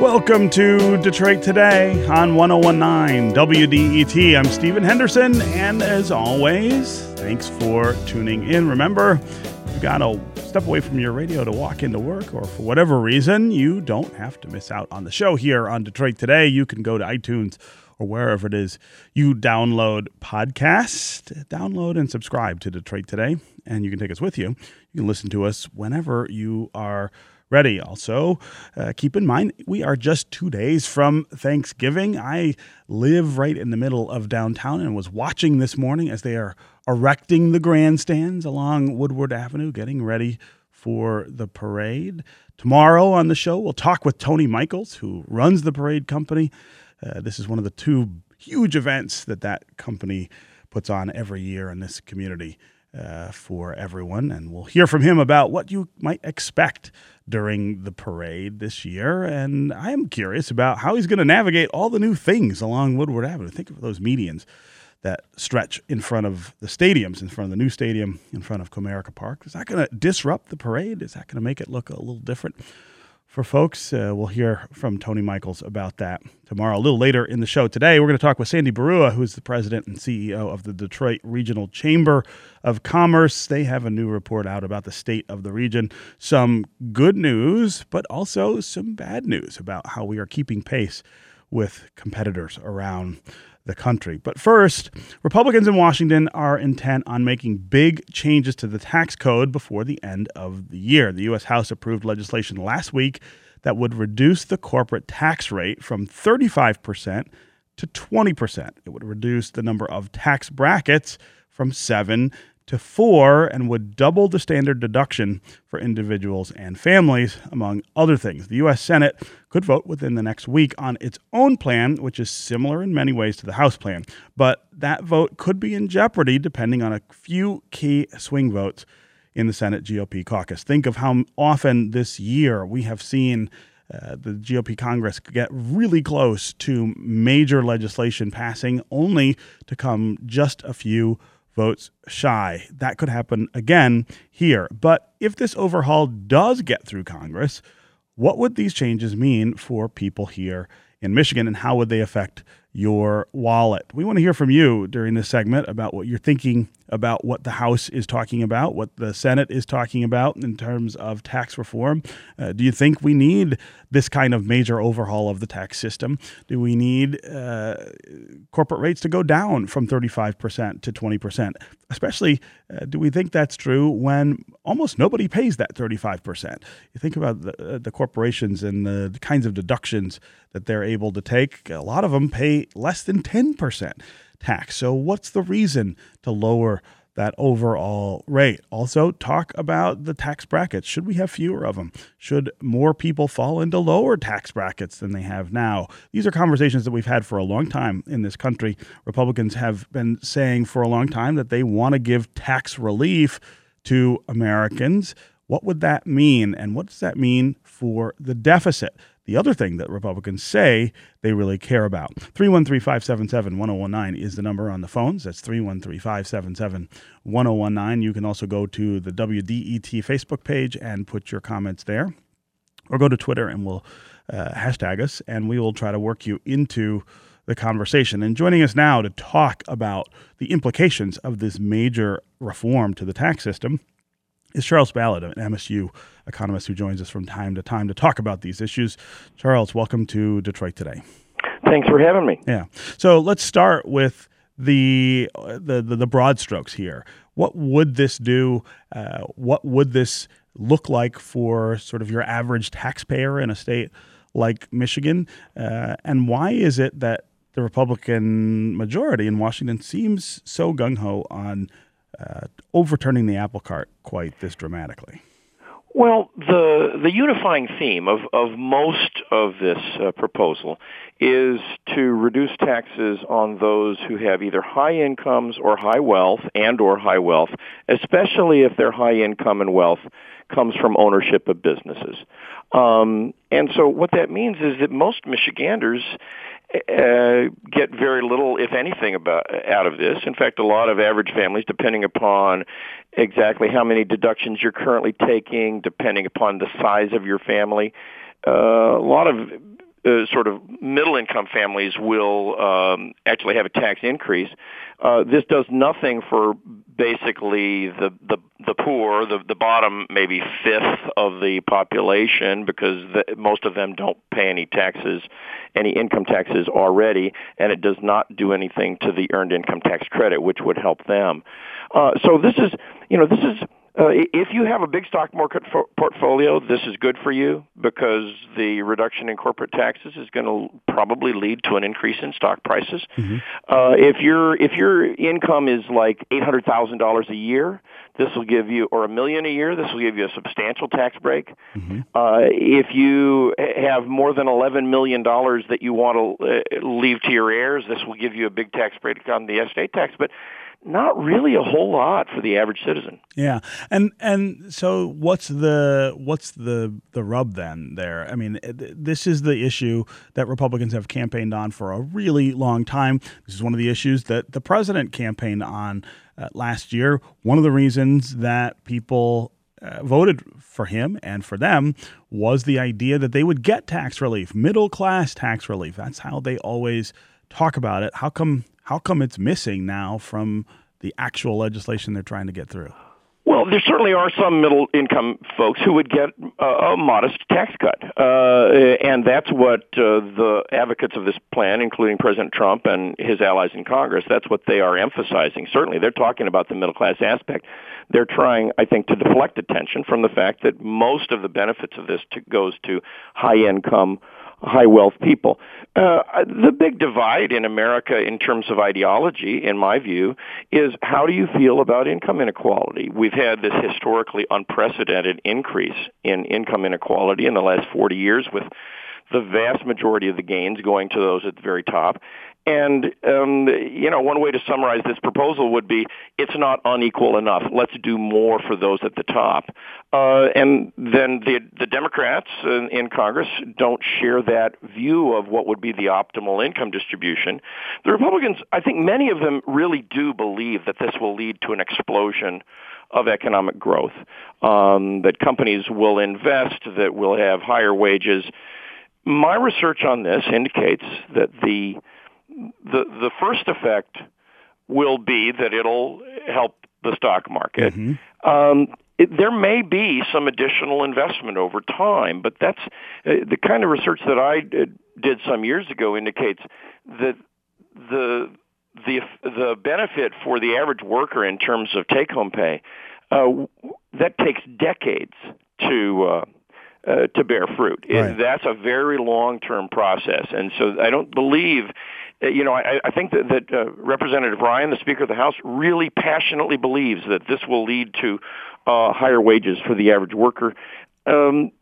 Welcome to Detroit Today on 1019 WDET. I'm Stephen Henderson, and as always, thanks for tuning in. Remember, you've got to step away from your radio to walk into work, or for whatever reason, you don't have to miss out on the show here on Detroit Today. You can go to iTunes or wherever it is you download podcast, download and subscribe to Detroit Today, and you can take us with you. You can listen to us whenever you are ready. Also, uh, keep in mind, we are just two days from Thanksgiving. I live right in the middle of downtown and was watching this morning as they are erecting the grandstands along Woodward Avenue, getting ready for the parade. Tomorrow on the show, we'll talk with Tony Michaels, who runs the parade company. Uh, this is one of the two huge events that that company puts on every year in this community uh, for everyone. And we'll hear from him about what you might expect during the parade this year. And I am curious about how he's going to navigate all the new things along Woodward Avenue. Think of those medians that stretch in front of the stadiums, in front of the new stadium, in front of Comerica Park. Is that going to disrupt the parade? Is that going to make it look a little different? For folks. Uh, we'll hear from Tony Michaels about that tomorrow. A little later in the show today, we're going to talk with Sandy Baruah, who's the president and CEO of the Detroit Regional Chamber of Commerce. They have a new report out about the state of the region. Some good news, but also some bad news about how we are keeping pace with competitors around the country. But first, Republicans in Washington are intent on making big changes to the tax code before the end of the year. The U.S. House approved legislation last week that would reduce the corporate tax rate from 35% to 20%. It would reduce the number of tax brackets from seven to four and would double the standard deduction for individuals and families, among other things. The U.S. Senate could vote within the next week on its own plan, which is similar in many ways to the House plan. But that vote could be in jeopardy depending on a few key swing votes in the Senate GOP caucus. Think of how often this year we have seen. Uh, the GOP Congress get really close to major legislation passing, only to come just a few votes shy. That could happen again here. But if this overhaul does get through Congress, what would these changes mean for people here in Michigan and how would they affect your wallet? We want to hear from you during this segment about what you're thinking about what the House is talking about, what the Senate is talking about in terms of tax reform. Uh, do you think we need this kind of major overhaul of the tax system? Do we need uh, corporate rates to go down from 35% to 20%? Especially, uh, do we think that's true when almost nobody pays that 35%? You think about the, uh, the corporations and the kinds of deductions that they're able to take, a lot of them pay less than 10% tax. So, what's the reason to lower that overall rate? Also, talk about the tax brackets. Should we have fewer of them? Should more people fall into lower tax brackets than they have now? These are conversations that we've had for a long time in this country. Republicans have been saying for a long time that they want to give tax relief to Americans. What would that mean? And what does that mean for the deficit? The other thing that Republicans say they really care about. 313 577 1019 is the number on the phones. That's 313 577 1019. You can also go to the WDET Facebook page and put your comments there, or go to Twitter and we'll uh, hashtag us, and we will try to work you into the conversation. And joining us now to talk about the implications of this major reform to the tax system is Charles Ballard, an MSU economist who joins us from time to time to talk about these issues. Charles, welcome to Detroit today. Thanks for having me. Yeah. So let's start with the the the, the broad strokes here. What would this do? Uh, what would this look like for sort of your average taxpayer in a state like Michigan? Uh, and why is it that the Republican majority in Washington seems so gung ho on uh, overturning the apple cart quite this dramatically? Well, the the unifying theme of, of most of this uh, proposal is to reduce taxes on those who have either high incomes or high wealth and or high wealth, especially if their high income and wealth comes from ownership of businesses. Um, and so what that means is that most Michiganders uh, get very little, if anything, about out of this. In fact, a lot of average families, depending upon exactly how many deductions you're currently taking, depending upon the size of your family, uh, a lot of uh, sort of middle income families will um, actually have a tax increase. Uh, this does nothing for basically the the, the poor, the the bottom maybe fifth of the population, because the, most of them don't pay any taxes, any income taxes already, and it does not do anything to the earned income tax credit, which would help them. Uh, so this is, you know, this is uh, if you have a big stock market fo- portfolio, this is good for you because the reduction in corporate taxes is going to probably lead to an increase in stock prices. Mm-hmm. Uh, if your if your income is like eight hundred thousand dollars a year, this will give you, or a million a year, this will give you a substantial tax break. Mm-hmm. Uh, if you have more than eleven million dollars that you want to uh, leave to your heirs, this will give you a big tax break on the estate tax. But not really a whole lot for the average citizen. Yeah, and and so what's the what's the the rub then there? I mean, this is the issue that Republicans have campaigned on for a really long time. This is one of the issues that the president campaigned on uh, last year. One of the reasons that people uh, voted for him and for them was the idea that they would get tax relief, middle class tax relief. That's how they always talk about it. How come how come it's missing now from the actual legislation they're trying to get through? Well, there certainly are some middle income folks who would get a modest tax cut. Uh, and that's what uh, the advocates of this plan, including President Trump and his allies in Congress, that's what they are emphasizing. Certainly, they're talking about the middle class aspect. They're trying, I think, to deflect attention from the fact that most of the benefits of this to, goes to high income high wealth people. Uh, the big divide in America in terms of ideology, in my view, is how do you feel about income inequality? We've had this historically unprecedented increase in income inequality in the last 40 years with the vast majority of the gains going to those at the very top. And um, you know, one way to summarize this proposal would be it's not unequal enough. Let's do more for those at the top. Uh, and then the the Democrats in, in Congress don't share that view of what would be the optimal income distribution. The Republicans, I think, many of them really do believe that this will lead to an explosion of economic growth. Um, that companies will invest, that will have higher wages. My research on this indicates that the the the first effect will be that it'll help the stock market. Mm-hmm. Um, it, there may be some additional investment over time, but that's uh, the kind of research that I did, did some years ago indicates that the the the benefit for the average worker in terms of take home pay uh, that takes decades to uh, uh, to bear fruit. Right. It, that's a very long term process, and so I don't believe you know, I, I think that, that uh, Representative Ryan, the Speaker of the House, really passionately believes that this will lead to uh, higher wages for the average worker. Um,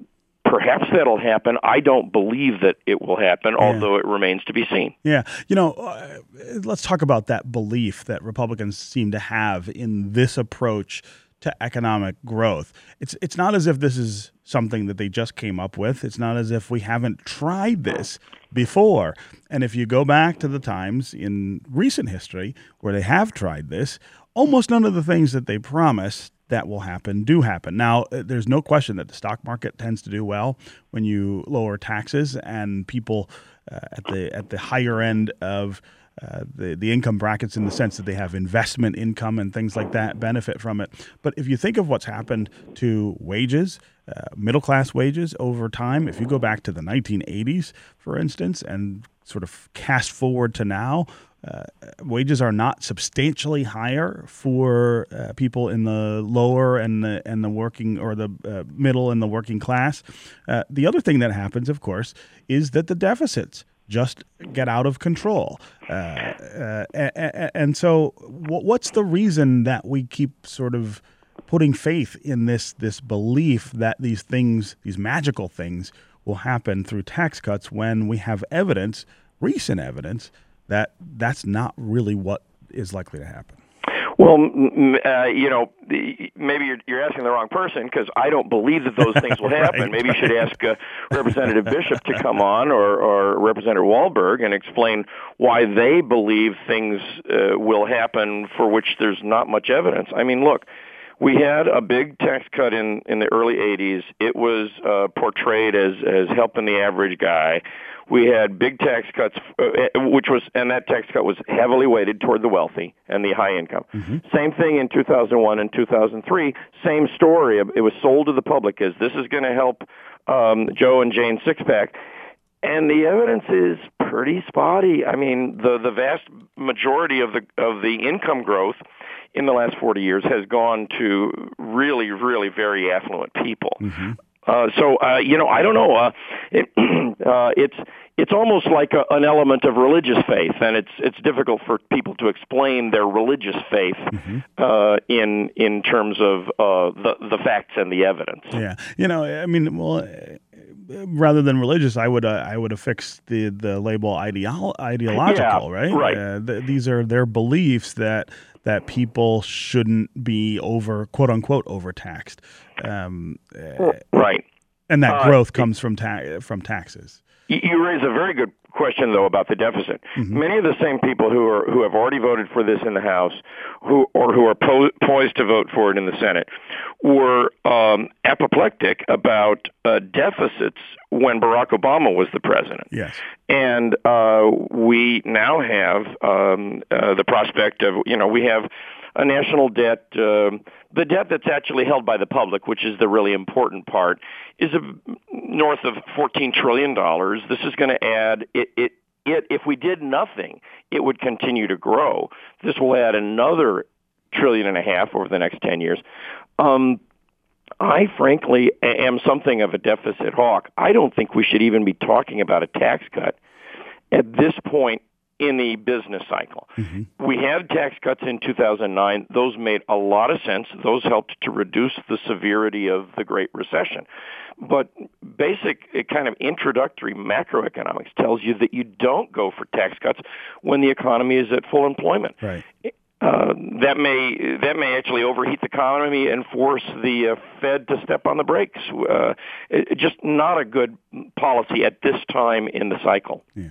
perhaps that'll happen. I don't believe that it will happen, yeah. although it remains to be seen. Yeah. You know, uh, let's talk about that belief that Republicans seem to have in this approach to economic growth. It's it's not as if this is something that they just came up with. It's not as if we haven't tried this before. And if you go back to the times in recent history where they have tried this, almost none of the things that they promise that will happen do happen. Now, uh, there's no question that the stock market tends to do well when you lower taxes and people uh, at the at the higher end of uh, the, the income brackets in the sense that they have investment income and things like that benefit from it. But if you think of what's happened to wages, uh, middle class wages over time, if you go back to the 1980s, for instance, and sort of cast forward to now, uh, wages are not substantially higher for uh, people in the lower and the and the working or the uh, middle and the working class. Uh, the other thing that happens, of course, is that the deficits just get out of control. Uh, uh, and so, what's the reason that we keep sort of putting faith in this this belief that these things, these magical things, will happen through tax cuts when we have evidence, recent evidence, that that's not really what is likely to happen? Well, uh, you know, maybe you're, you're asking the wrong person because I don't believe that those things will happen. right, maybe you should ask uh, Representative Bishop to come on or, or Representative Walberg and explain why they believe things uh, will happen for which there's not much evidence. I mean, look, We had a big tax cut in in the early 80s. It was uh, portrayed as as helping the average guy. We had big tax cuts, uh, which was and that tax cut was heavily weighted toward the wealthy and the high income. Mm-hmm. Same thing in 2001 and 2003. Same story. It was sold to the public as this is going to help um, Joe and Jane Sixpack and the evidence is pretty spotty. I mean, the the vast majority of the of the income growth in the last 40 years has gone to really, really very affluent people. Mm-hmm. Uh, so uh, you know, I don't know. Uh, it, uh, it's it's almost like a, an element of religious faith, and it's it's difficult for people to explain their religious faith mm-hmm. uh, in in terms of uh, the the facts and the evidence. Yeah, you know, I mean, well, rather than religious, I would uh, I would affix the the label ideolo- ideological, yeah, right? Right. Uh, th- these are their beliefs that that people shouldn't be over quote unquote overtaxed. Um, right. And that uh, growth comes from ta- from taxes. You raise a very good question, though, about the deficit. Mm-hmm. Many of the same people who are who have already voted for this in the House, who or who are po- poised to vote for it in the Senate, were um, apoplectic about uh, deficits when Barack Obama was the president. Yes, and uh, we now have um, uh, the prospect of you know we have a national debt, uh, the debt that's actually held by the public, which is the really important part, is a, north of $14 trillion. This is going to add, it, it, it, if we did nothing, it would continue to grow. This will add another trillion and a half over the next 10 years. Um, I frankly am something of a deficit hawk. I don't think we should even be talking about a tax cut at this point in the business cycle. Mm-hmm. We had tax cuts in 2009. Those made a lot of sense. Those helped to reduce the severity of the Great Recession. But basic uh, kind of introductory macroeconomics tells you that you don't go for tax cuts when the economy is at full employment. Right. Uh, that may that may actually overheat the economy and force the uh, Fed to step on the brakes. Uh, it, just not a good policy at this time in the cycle. Yeah.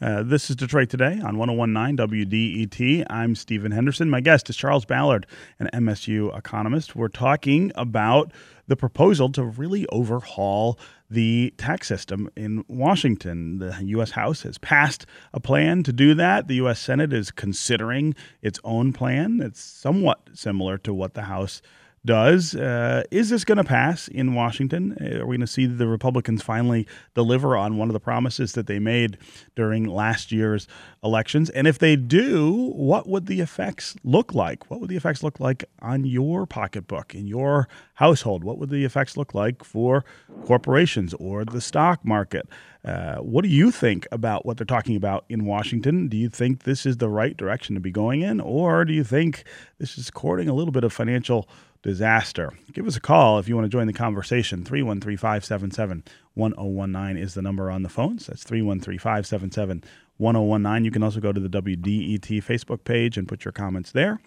Uh, this is Detroit Today on 1019 WDET. I'm Stephen Henderson. My guest is Charles Ballard, an MSU economist. We're talking about the proposal to really overhaul the tax system in Washington. The U.S. House has passed a plan to do that. The U.S. Senate is considering its own plan. It's somewhat similar to what the House does. Uh, is this going to pass in Washington? Uh, are we going to see the Republicans finally deliver on one of the promises that they made during last year's elections? And if they do, what would the effects look like? What would the effects look like on your pocketbook, in your household? What would the effects look like for corporations or the stock market? Uh, what do you think about what they're talking about in Washington? Do you think this is the right direction to be going in, or do you think this is courting a little bit of financial disaster. Give us a call if you want to join the conversation. 313 577 1019 is the number on the phones. That's 313 577 1019. You can also go to the WDET Facebook page and put your comments there,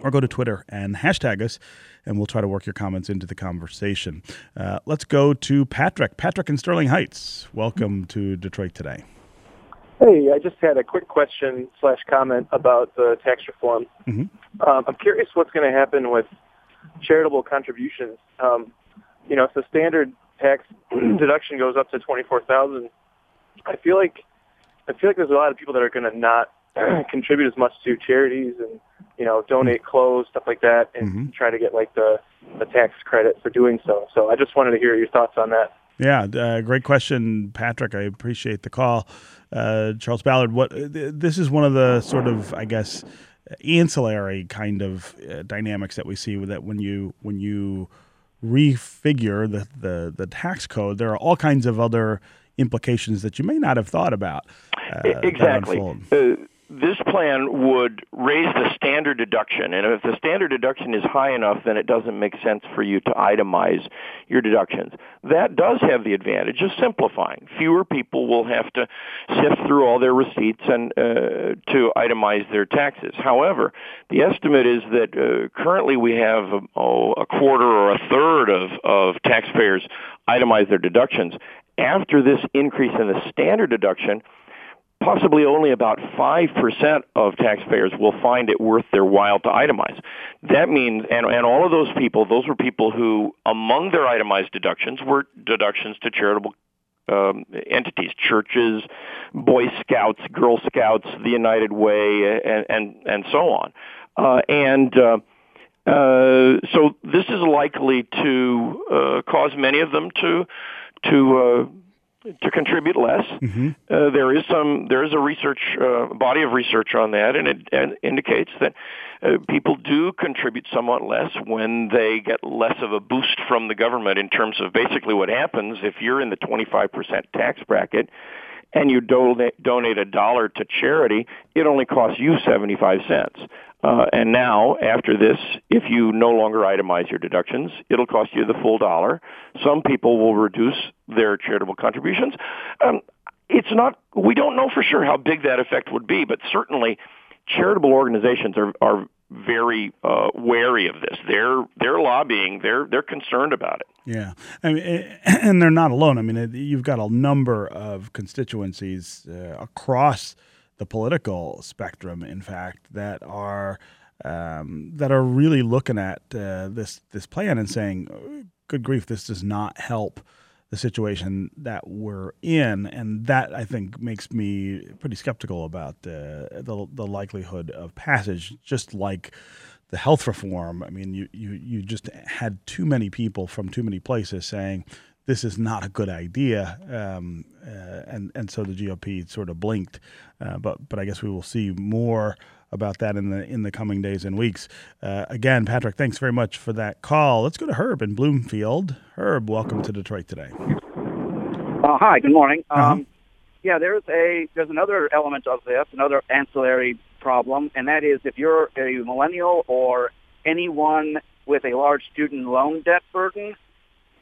or go to Twitter and hashtag us, and we'll try to work your comments into the conversation. Uh, let's go to Patrick. Patrick in Sterling Heights. Welcome to Detroit today. Hey, I just had a quick question slash comment about the tax reform. Mm-hmm. Um, I'm curious what's going to happen with charitable contributions. Um, you know, so standard tax deduction goes up to twenty four thousand, I feel like I feel like there's a lot of people that are going to not contribute as much to charities and you know donate clothes stuff like that and mm-hmm. try to get like the the tax credit for doing so. So I just wanted to hear your thoughts on that. Yeah, uh, great question, Patrick. I appreciate the call, uh, Charles Ballard. What this is one of the sort of I guess ancillary kind of uh, dynamics that we see with that when you when you refigure the, the the tax code, there are all kinds of other implications that you may not have thought about. Uh, exactly this plan would raise the standard deduction, and if the standard deduction is high enough, then it doesn't make sense for you to itemize your deductions. That does have the advantage of simplifying. Fewer people will have to sift through all their receipts and uh, to itemize their taxes. However, the estimate is that uh, currently we have oh, a quarter or a third of, of taxpayers itemize their deductions. After this increase in the standard deduction, possibly only about 5% of taxpayers will find it worth their while to itemize. That means, and, and all of those people, those were people who, among their itemized deductions, were deductions to charitable um, entities, churches, Boy Scouts, Girl Scouts, the United Way, and and, and so on. Uh, and uh, uh, so this is likely to uh, cause many of them to to uh, to contribute less. Mm-hmm. Uh, there is some there is a research uh, body of research on that, and it and indicates that uh, people do contribute somewhat less when they get less of a boost from the government in terms of basically what happens if you're in the 25% tax bracket and you donate donate a dollar to charity, it only costs you 75 cents. Uh, and now, after this, if you no longer itemize your deductions, it'll cost you the full dollar. Some people will reduce their charitable contributions. Um, it's not. We don't know for sure how big that effect would be, but certainly, charitable organizations are are very uh, wary of this. They're they're lobbying. They're they're concerned about it. Yeah, I mean, and they're not alone. I mean, you've got a number of constituencies uh, across the political spectrum, in fact, that are um, that are really looking at uh, this this plan and saying, "Good grief, this does not help." the situation that we're in, and that I think makes me pretty skeptical about uh, the the likelihood of passage. Just like the health reform, I mean, you you you just had too many people from too many places saying this is not a good idea, um, uh, and and so the GOP sort of blinked. Uh, but but I guess we will see more about that in the in the coming days and weeks. Uh, again, Patrick, thanks very much for that call. Let's go to Herb in Bloomfield. Herb, welcome to Detroit today. Uh, hi, good morning. Uh-huh. Um, yeah, there's a there's another element of this, another ancillary problem, and that is if you're a millennial or anyone with a large student loan debt burden,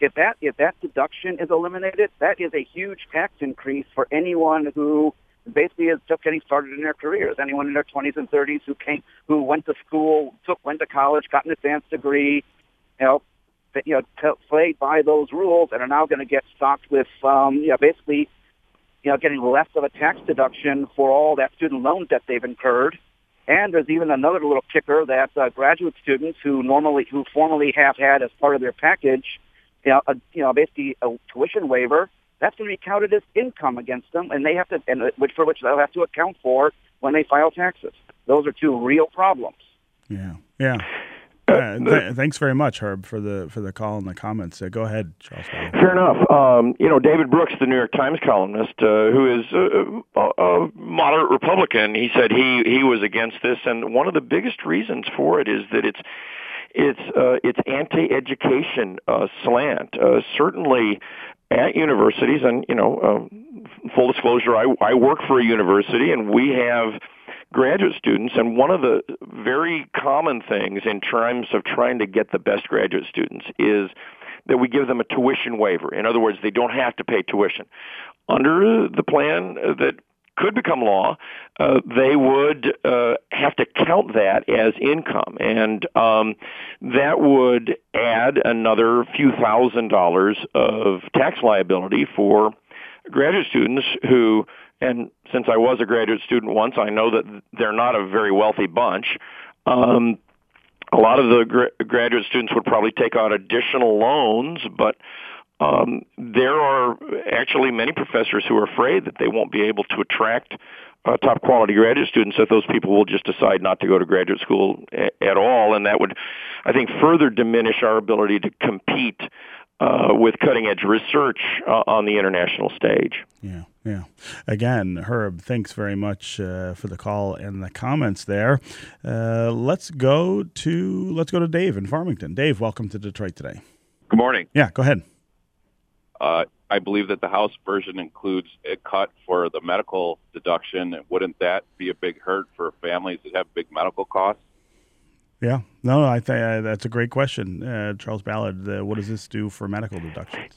if that if that deduction is eliminated, that is a huge tax increase for anyone who basically is just getting started in their careers. Anyone in their 20s and 30s who came, who went to school, took, went to college, got an advanced degree, you know, you know, played by those rules and are now going to get stocked with, um, you know, basically, you know, getting less of a tax deduction for all that student loan debt they've incurred. And there's even another little kicker that uh, graduate students who normally, who formerly have had as part of their package, you know, a, you know, basically a tuition waiver, that's going to be counted as income against them, and they have to, and which for which they'll have to account for when they file taxes. Those are two real problems. Yeah, yeah. Uh, th- thanks very much, Herb, for the for the call and the comments. Uh, go ahead, Charles. Fair enough. Um, you know, David Brooks, the New York Times columnist, uh, who is a, a, moderate Republican, he said he he was against this, and one of the biggest reasons for it is that it's it's uh, it's anti-education uh, slant. Uh, certainly, at universities, and you know, uh, full disclosure, I, I work for a university, and we have graduate students, and one of the very common things in terms of trying to get the best graduate students is that we give them a tuition waiver. In other words, they don't have to pay tuition. Under the plan that could become law, uh, they would uh, have to count that as income, and um, that would add another few thousand dollars of tax liability for graduate students who. And since I was a graduate student once, I know that they're not a very wealthy bunch. Um, a lot of the gra- graduate students would probably take on additional loans, but um, there are actually many professors who are afraid that they won't be able to attract uh, top quality graduate students that those people will just decide not to go to graduate school a- at all, and that would, I think, further diminish our ability to compete uh, with cutting edge research uh, on the international stage. Yeah, yeah. Again, Herb, thanks very much uh, for the call and the comments there. Uh, let's go to let's go to Dave in Farmington. Dave, welcome to Detroit today. Good morning. Yeah, go ahead. Uh, I believe that the House version includes a cut for the medical deduction. Wouldn't that be a big hurt for families that have big medical costs? Yeah, no, I think uh, that's a great question, uh, Charles Ballard. Uh, what does this do for medical deductions?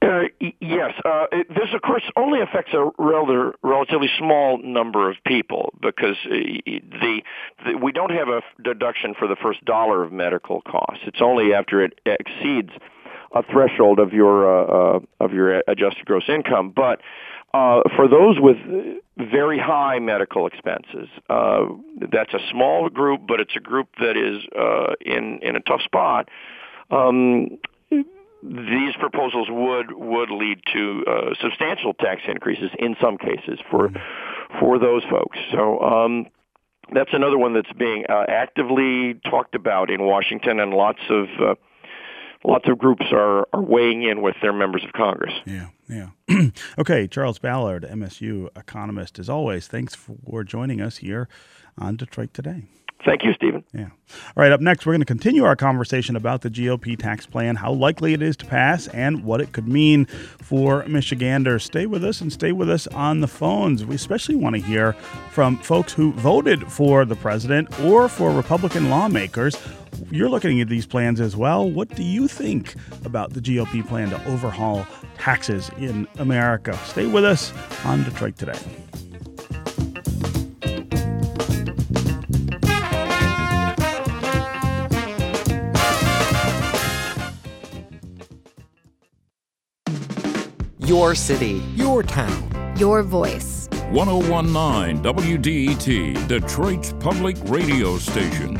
Uh, yes, uh, it, this of course only affects a rather relatively small number of people because uh, the, the we don't have a deduction for the first dollar of medical costs. It's only after it exceeds a threshold of your uh, uh, of your adjusted gross income. But uh, for those with very high medical expenses, uh, that's a small group, but it's a group that is uh, in in a tough spot. Um, these proposals would would lead to uh, substantial tax increases in some cases for for those folks. So um, that's another one that's being uh, actively talked about in Washington, and lots of uh, lots of groups are, are weighing in with their members of Congress. Yeah, yeah. okay, Charles Ballard, MSU economist, as always, thanks for joining us here on Detroit Today. Thank you, Stephen. Yeah. All right, up next, we're going to continue our conversation about the GOP tax plan, how likely it is to pass, and what it could mean for Michiganders. Stay with us and stay with us on the phones. We especially want to hear from folks who voted for the president or for Republican lawmakers. You're looking at these plans as well. What do you think about the GOP plan to overhaul taxes in America? Stay with us on Detroit Today. Your city, your town, your voice. 1019 WDET, Detroit's public radio station.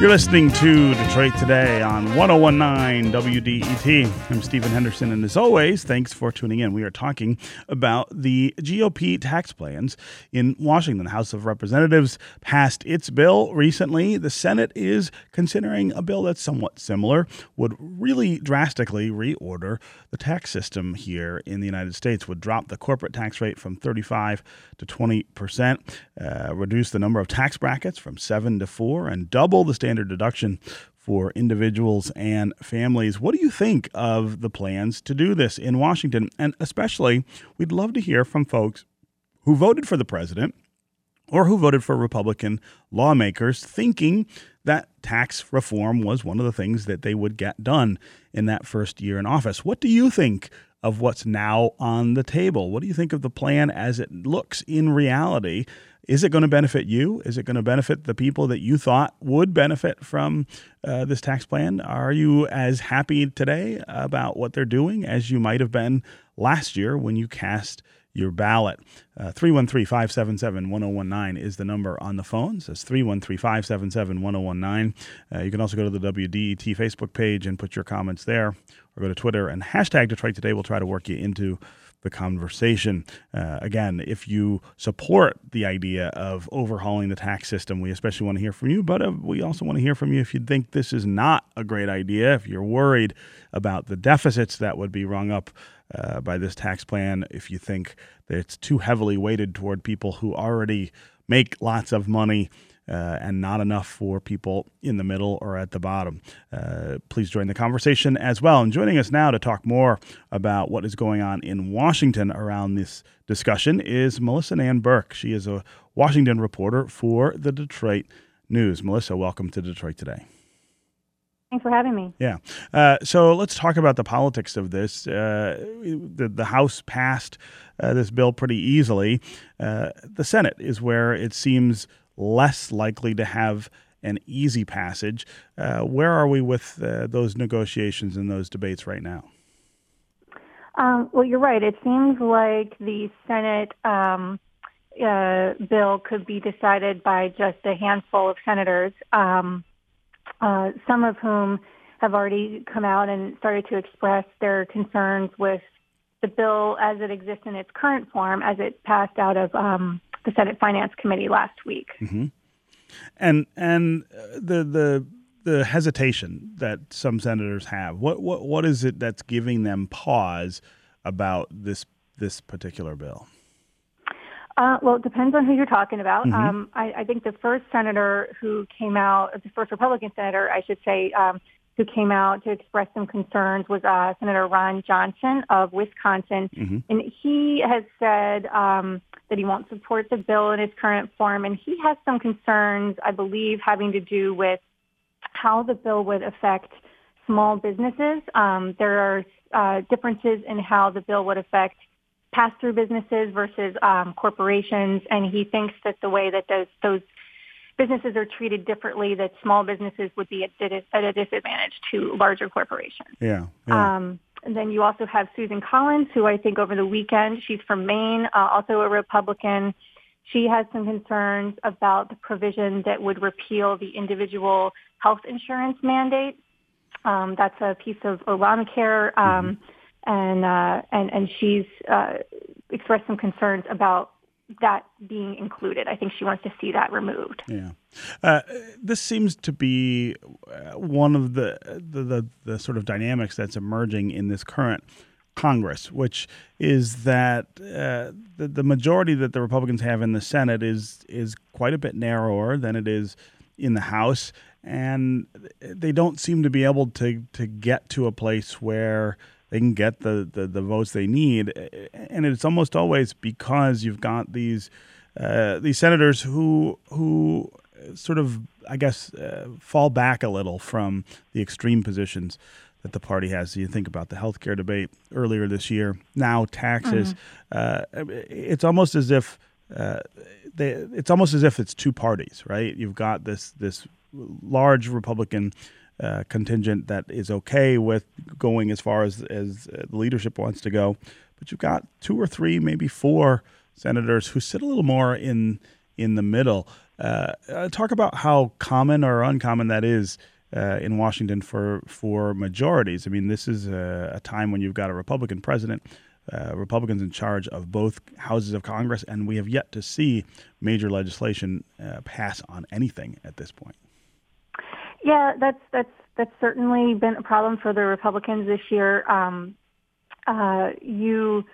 You're listening to Detroit Today on 1019 WDET. I'm Stephen Henderson, and as always, thanks for tuning in. We are talking about the GOP tax plans in Washington. The House of Representatives passed its bill recently. The Senate is considering a bill that's somewhat similar, would really drastically reorder the tax system here in the United States, would drop the corporate tax rate from 35 to 20 percent, uh, reduce the number of tax brackets from seven to four, and double the standard deduction for individuals and families. What do you think of the plans to do this in Washington? And especially, we'd love to hear from folks who voted for the president or who voted for Republican lawmakers thinking that tax reform was one of the things that they would get done in that first year in office. What do you think of what's now on the table? What do you think of the plan as it looks in reality? Is it going to benefit you? Is it going to benefit the people that you thought would benefit from uh, this tax plan? Are you as happy today about what they're doing as you might have been last year when you cast your ballot? Uh, 313 577 1019 is the number on the phones. That's 313 577 1019. Uh, you can also go to the WDET Facebook page and put your comments there, or go to Twitter and hashtag Detroit Today. We'll try to work you into the conversation. Uh, again, if you support the idea of overhauling the tax system, we especially want to hear from you, but uh, we also want to hear from you if you think this is not a great idea, if you're worried about the deficits that would be rung up uh, by this tax plan, if you think that it's too heavily weighted toward people who already make lots of money uh, and not enough for people in the middle or at the bottom. Uh, please join the conversation as well. And joining us now to talk more about what is going on in Washington around this discussion is Melissa Nan Burke. She is a Washington reporter for the Detroit News. Melissa, welcome to Detroit today. Thanks for having me. Yeah. Uh, so let's talk about the politics of this. Uh, the, the House passed uh, this bill pretty easily. Uh, the Senate is where it seems less likely to have an easy passage. Uh, where are we with uh, those negotiations and those debates right now? Um, well, you're right. It seems like the Senate um, uh, bill could be decided by just a handful of senators, um, uh, some of whom have already come out and started to express their concerns with the bill as it exists in its current form, as it passed out of um, the Senate Finance Committee last week. Mm-hmm. And and the the the hesitation that some senators have. What what what is it that's giving them pause about this this particular bill? Uh, well, it depends on who you're talking about. Mm-hmm. Um, I, I, think the first senator who came out, the first Republican senator, I should say, um, who came out to express some concerns was uh, Senator Ron Johnson of Wisconsin, mm-hmm. and he has said um, that he won't support the bill in its current form, and he has some concerns, I believe, having to do with how the bill would affect small businesses. Um, there are uh, differences in how the bill would affect pass-through businesses versus um, corporations, and he thinks that the way that those those businesses are treated differently, that small businesses would be at, at a disadvantage to larger corporations. Yeah. yeah. Um, and then you also have Susan Collins, who I think over the weekend, she's from Maine, uh, also a Republican. She has some concerns about the provision that would repeal the individual health insurance mandate. Um, that's a piece of Obamacare, um, mm-hmm. and uh, and and she's uh, expressed some concerns about that being included. I think she wants to see that removed. Yeah, uh, this seems to be uh, one of the, the, the the sort of dynamics that's emerging in this current Congress, which is that uh, the, the majority that the Republicans have in the Senate is is quite a bit narrower than it is in the House, and they don't seem to be able to to get to a place where they can get the, the, the votes they need, and it's almost always because you've got these uh, these senators who who sort of I guess uh, fall back a little from the extreme positions that the party has. So you think about the health care debate earlier this year, now taxes. Mm-hmm. Uh, it's almost as if uh, they, it's almost as if it's two parties, right? You've got this this large Republican uh, contingent that is okay with going as far as as the leadership wants to go, but you've got two or three, maybe four senators who sit a little more in in the middle. Uh, uh talk about how common or uncommon that is uh, in Washington for for majorities. I mean, this is a, a time when you've got a Republican president. Uh, Republicans in charge of both houses of Congress, and we have yet to see major legislation uh, pass on anything at this point. Yeah, that's that's that's certainly been a problem for the Republicans this year. Um, uh, you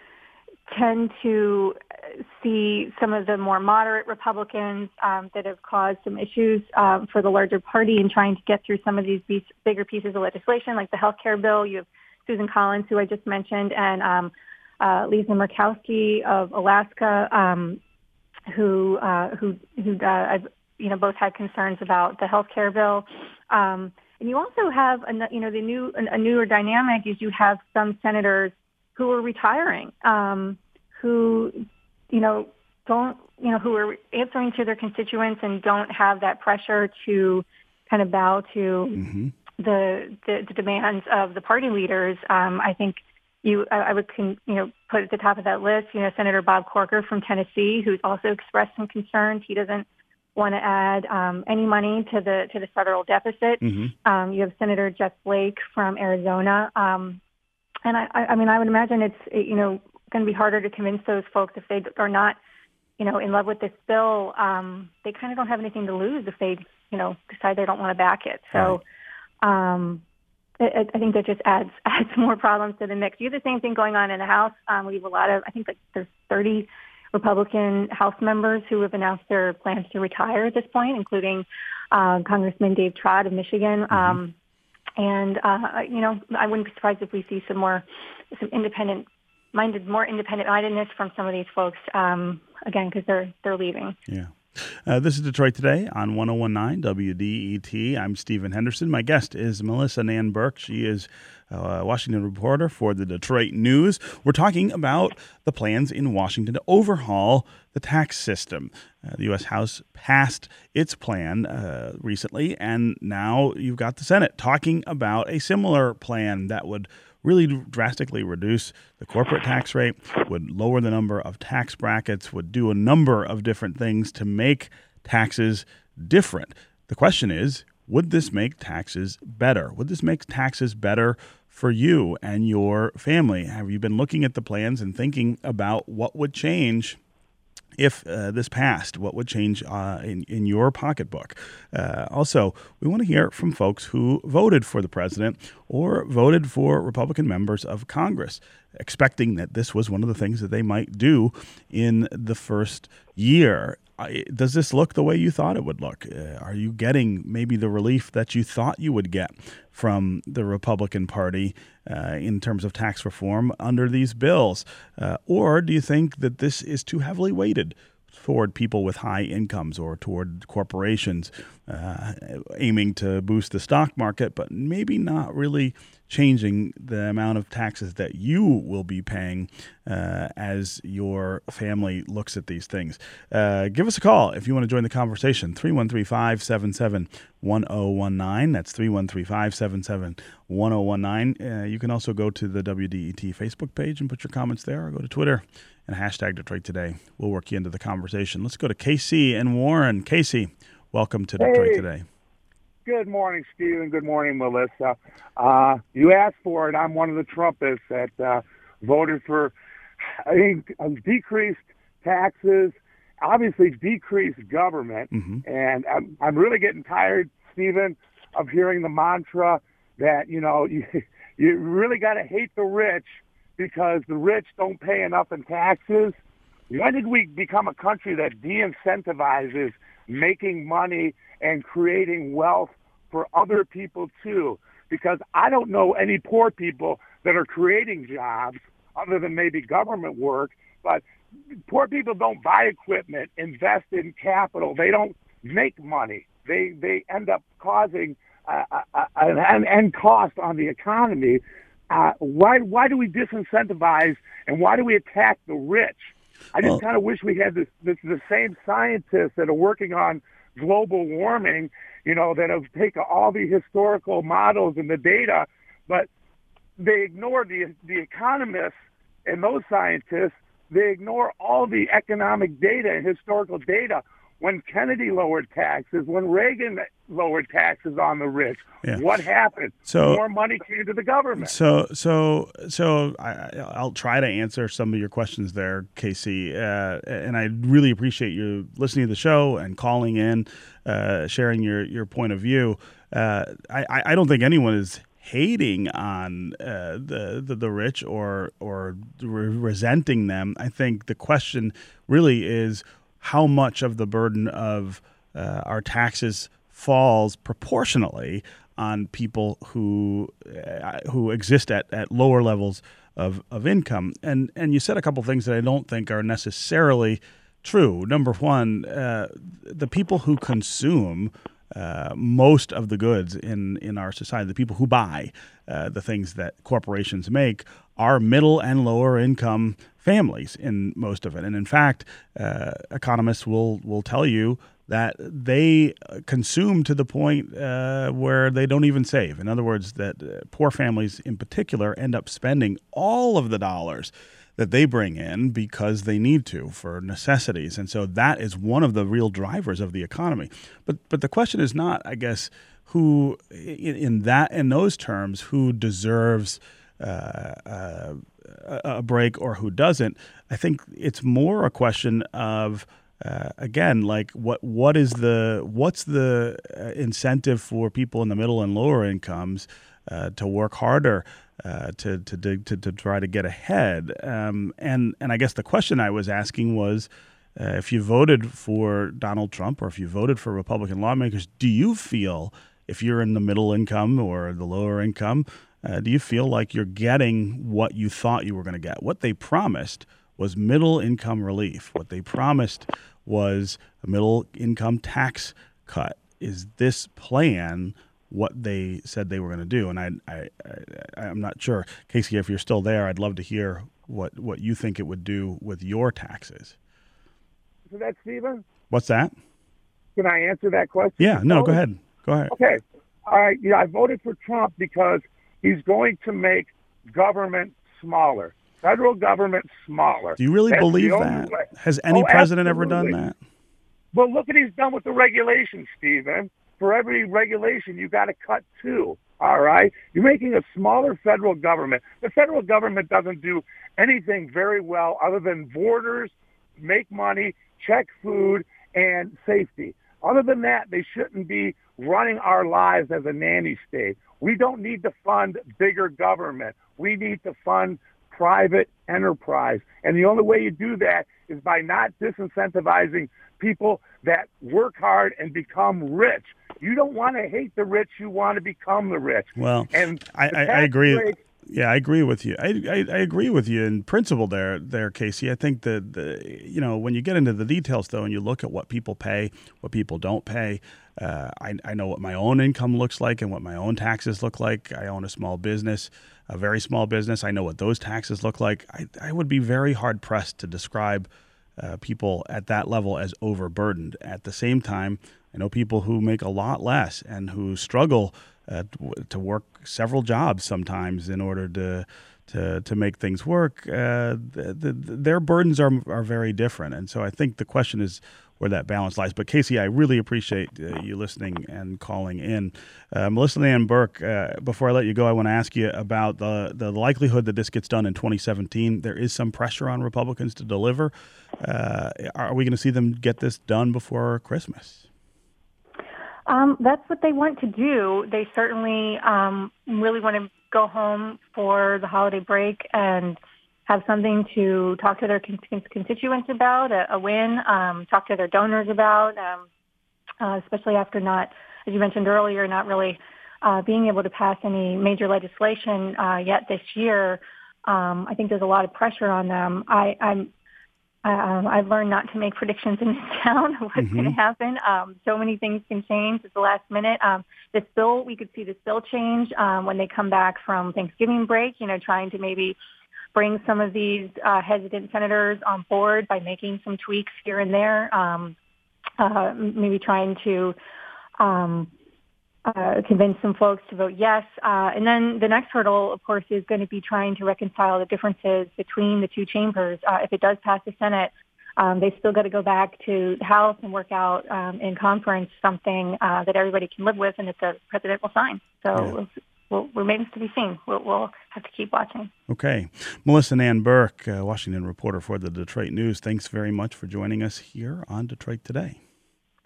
tend to see some of the more moderate Republicans um, that have caused some issues um, for the larger party in trying to get through some of these bigger pieces of legislation, like the health care bill. You have Susan Collins, who I just mentioned, and um, uh, Lisa Murkowski of Alaska, um, who uh, who who uh, you know both had concerns about the health care bill. Um, and you also have, a, you know, the new a newer dynamic is you have some senators who are retiring, um, who, you know, don't, you know, who are answering to their constituents and don't have that pressure to kind of bow to mm-hmm. the, the, the demands of the party leaders. Um, I think you, I, I would, you know, put at the top of that list, you know, Senator Bob Corker from Tennessee, who's also expressed some concerns. He doesn't want to add um, any money to the to the federal deficit. Mm-hmm. Um, you have Senator Jeff Flake from Arizona, um, and I, I mean I would imagine it's you know going to be harder to convince those folks if they are not you know in love with this bill. Um, they kind of don't have anything to lose if they you know decide they don't want to back it. So. Right. Um, I, I think that just adds adds more problems to the mix. You have the same thing going on in the House. Um, we have a lot of, I think, like there's 30 Republican House members who have announced their plans to retire at this point, including uh, Congressman Dave Trott of Michigan. Mm-hmm. Um, and uh, you know, I wouldn't be surprised if we see some more, some independent minded, more independent mindedness from some of these folks. Um, again, because they're they're leaving. Yeah. Uh, this is Detroit Today on 1019 WDET. I'm Stephen Henderson. My guest is Melissa Nan Burke. She is a Washington reporter for the Detroit News. We're talking about the plans in Washington to overhaul the tax system. Uh, the U.S. House passed its plan uh, recently, and now you've got the Senate talking about a similar plan that would really drastically reduce the corporate tax rate, would lower the number of tax brackets, would do a number of different things to make taxes different. The question is, would this make taxes better? Would this make taxes better for you and your family? Have you been looking at the plans and thinking about what would change if uh, this passed, what would change uh, in, in your pocketbook? Uh, also, we want to hear from folks who voted for the president or voted for Republican members of Congress, expecting that this was one of the things that they might do in the first year. Does this look the way you thought it would look? Uh, are you getting maybe the relief that you thought you would get from the Republican Party uh, in terms of tax reform under these bills? Uh, or do you think that this is too heavily weighted toward people with high incomes or toward corporations uh, aiming to boost the stock market, but maybe not really changing the amount of taxes that you will be paying uh, as your family looks at these things. Uh, give us a call if you want to join the conversation 313 577 1019. That's 313 577 1019. Uh, you can also go to the WDET Facebook page and put your comments there, or go to Twitter and hashtag Detroit Today. We'll work you into the conversation. Let's go to Casey and Warren. Casey, welcome to Detroit. Today. Good morning, Steve, and good morning, Melissa. Uh, you asked for it. I'm one of the Trumpists that uh, voted for I think decreased taxes, obviously decreased government, mm-hmm. and I'm, I'm really getting tired, Stephen, of hearing the mantra that you know you you really got to hate the rich because the rich don't pay enough in taxes. When did we become a country that de-incentivizes making money and creating wealth for other people too? Because I don't know any poor people that are creating jobs other than maybe government work, but poor people don't buy equipment, invest in capital. They don't make money. They they end up causing uh, uh, an end cost on the economy. Uh, why why do we disincentivize and why do we attack the rich? I just well, kind of wish we had this, this the same scientists that are working on global warming, you know, that have taken all the historical models and the data, but they ignore the the economists and those scientists. They ignore all the economic data and historical data when Kennedy lowered taxes, when Reagan lowered taxes on the rich, yeah. what happened? So more money came to the government. So, so, so I, will try to answer some of your questions there, Casey. Uh, and I really appreciate you listening to the show and calling in, uh, sharing your your point of view. Uh, I, I don't think anyone is hating on uh, the, the, the rich or or re- resenting them. I think the question really is how much of the burden of uh, our taxes falls proportionally on people who uh, who exist at, at lower levels of, of income. And and you said a couple things that I don't think are necessarily true. Number one, uh, the people who consume uh, most of the goods in, in our society, the people who buy uh, the things that corporations make, are middle and lower income families in most of it. And in fact, uh, economists will, will tell you that they consume to the point uh, where they don't even save. In other words, that uh, poor families in particular end up spending all of the dollars that they bring in because they need to for necessities. And so that is one of the real drivers of the economy. But but the question is not, I guess, who in, in that in those terms who deserves uh, uh, a break or who doesn't. I think it's more a question of uh, again, like what what is the what's the uh, incentive for people in the middle and lower incomes uh, to work harder uh, to, to, to to try to get ahead. Um, and and I guess the question I was asking was, uh, if you voted for Donald Trump or if you voted for Republican lawmakers, do you feel if you're in the middle income or the lower income, uh, do you feel like you're getting what you thought you were going to get? What they promised was middle income relief. What they promised was a middle income tax cut. Is this plan what they said they were going to do. And I, I, I, am not sure, Casey, if you're still there, I'd love to hear what, what you think it would do with your taxes. So that, Stephen? What's that? Can I answer that question? Yeah, no, go ahead. Go ahead. Okay. All right. Yeah, I voted for Trump because he's going to make government smaller, federal government smaller. Do you really That's believe that? Way. Has oh, any oh, president absolutely. ever done that? Well, look what he's done with the regulations, Stephen for every regulation, you got to cut two. All right? You're making a smaller federal government. The federal government doesn't do anything very well other than borders, make money, check food, and safety. Other than that, they shouldn't be running our lives as a nanny state. We don't need to fund bigger government. We need to fund private enterprise. And the only way you do that is by not disincentivizing people that work hard and become rich. You don't want to hate the rich; you want to become the rich. Well, and I, I, I agree. Yeah, I agree with you. I, I, I, agree with you in principle there, there, Casey. I think that the, you know when you get into the details though, and you look at what people pay, what people don't pay. Uh, I, I know what my own income looks like and what my own taxes look like. I own a small business, a very small business. I know what those taxes look like. I, I would be very hard pressed to describe uh, people at that level as overburdened. At the same time, I know people who make a lot less and who struggle uh, to work several jobs sometimes in order to to to make things work. Uh, the, the, their burdens are are very different, and so I think the question is where that balance lies. But Casey, I really appreciate uh, you listening and calling in. Uh, Melissa Nann Burke, uh, before I let you go, I want to ask you about the the likelihood that this gets done in 2017. There is some pressure on Republicans to deliver. Uh, are we going to see them get this done before Christmas? Um, that's what they want to do. They certainly um, really want to go home for the holiday break and have something to talk to their constituents about, a, a win, um, talk to their donors about, um, uh, especially after not, as you mentioned earlier, not really uh, being able to pass any major legislation uh, yet this year. Um, I think there's a lot of pressure on them. I, I'm um, I've learned not to make predictions in this town of what's mm-hmm. going to happen. Um, so many things can change at the last minute. Um, this bill, we could see this bill change um, when they come back from Thanksgiving break. You know, trying to maybe bring some of these uh, hesitant senators on board by making some tweaks here and there. Um, uh, maybe trying to um, uh, convince some folks to vote yes. Uh, and then the next hurdle, of course, is going to be trying to reconcile the differences between the two chambers. Uh, if it does pass the Senate, um, they still got to go back to the House and work out um, in conference something uh, that everybody can live with and that the president will sign. So yeah. we'll, remains to be seen. We'll, we'll, have to keep watching. Okay. Melissa Nann Burke, uh, Washington reporter for the Detroit News, thanks very much for joining us here on Detroit Today.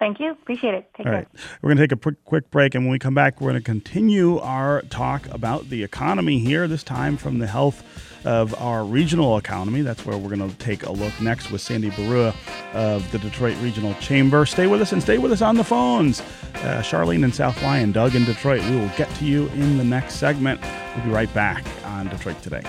Thank you. Appreciate it. Take All care. We're going to take a quick, quick break, and when we come back, we're going to continue our talk about the economy here, this time from the health of our regional economy. That's where we're going to take a look next with Sandy Baruah of the Detroit Regional Chamber. Stay with us and stay with us on the phones. Uh, Charlene in South Lyon, Doug in Detroit. We will get to you in the next segment. We'll be right back on Detroit Today.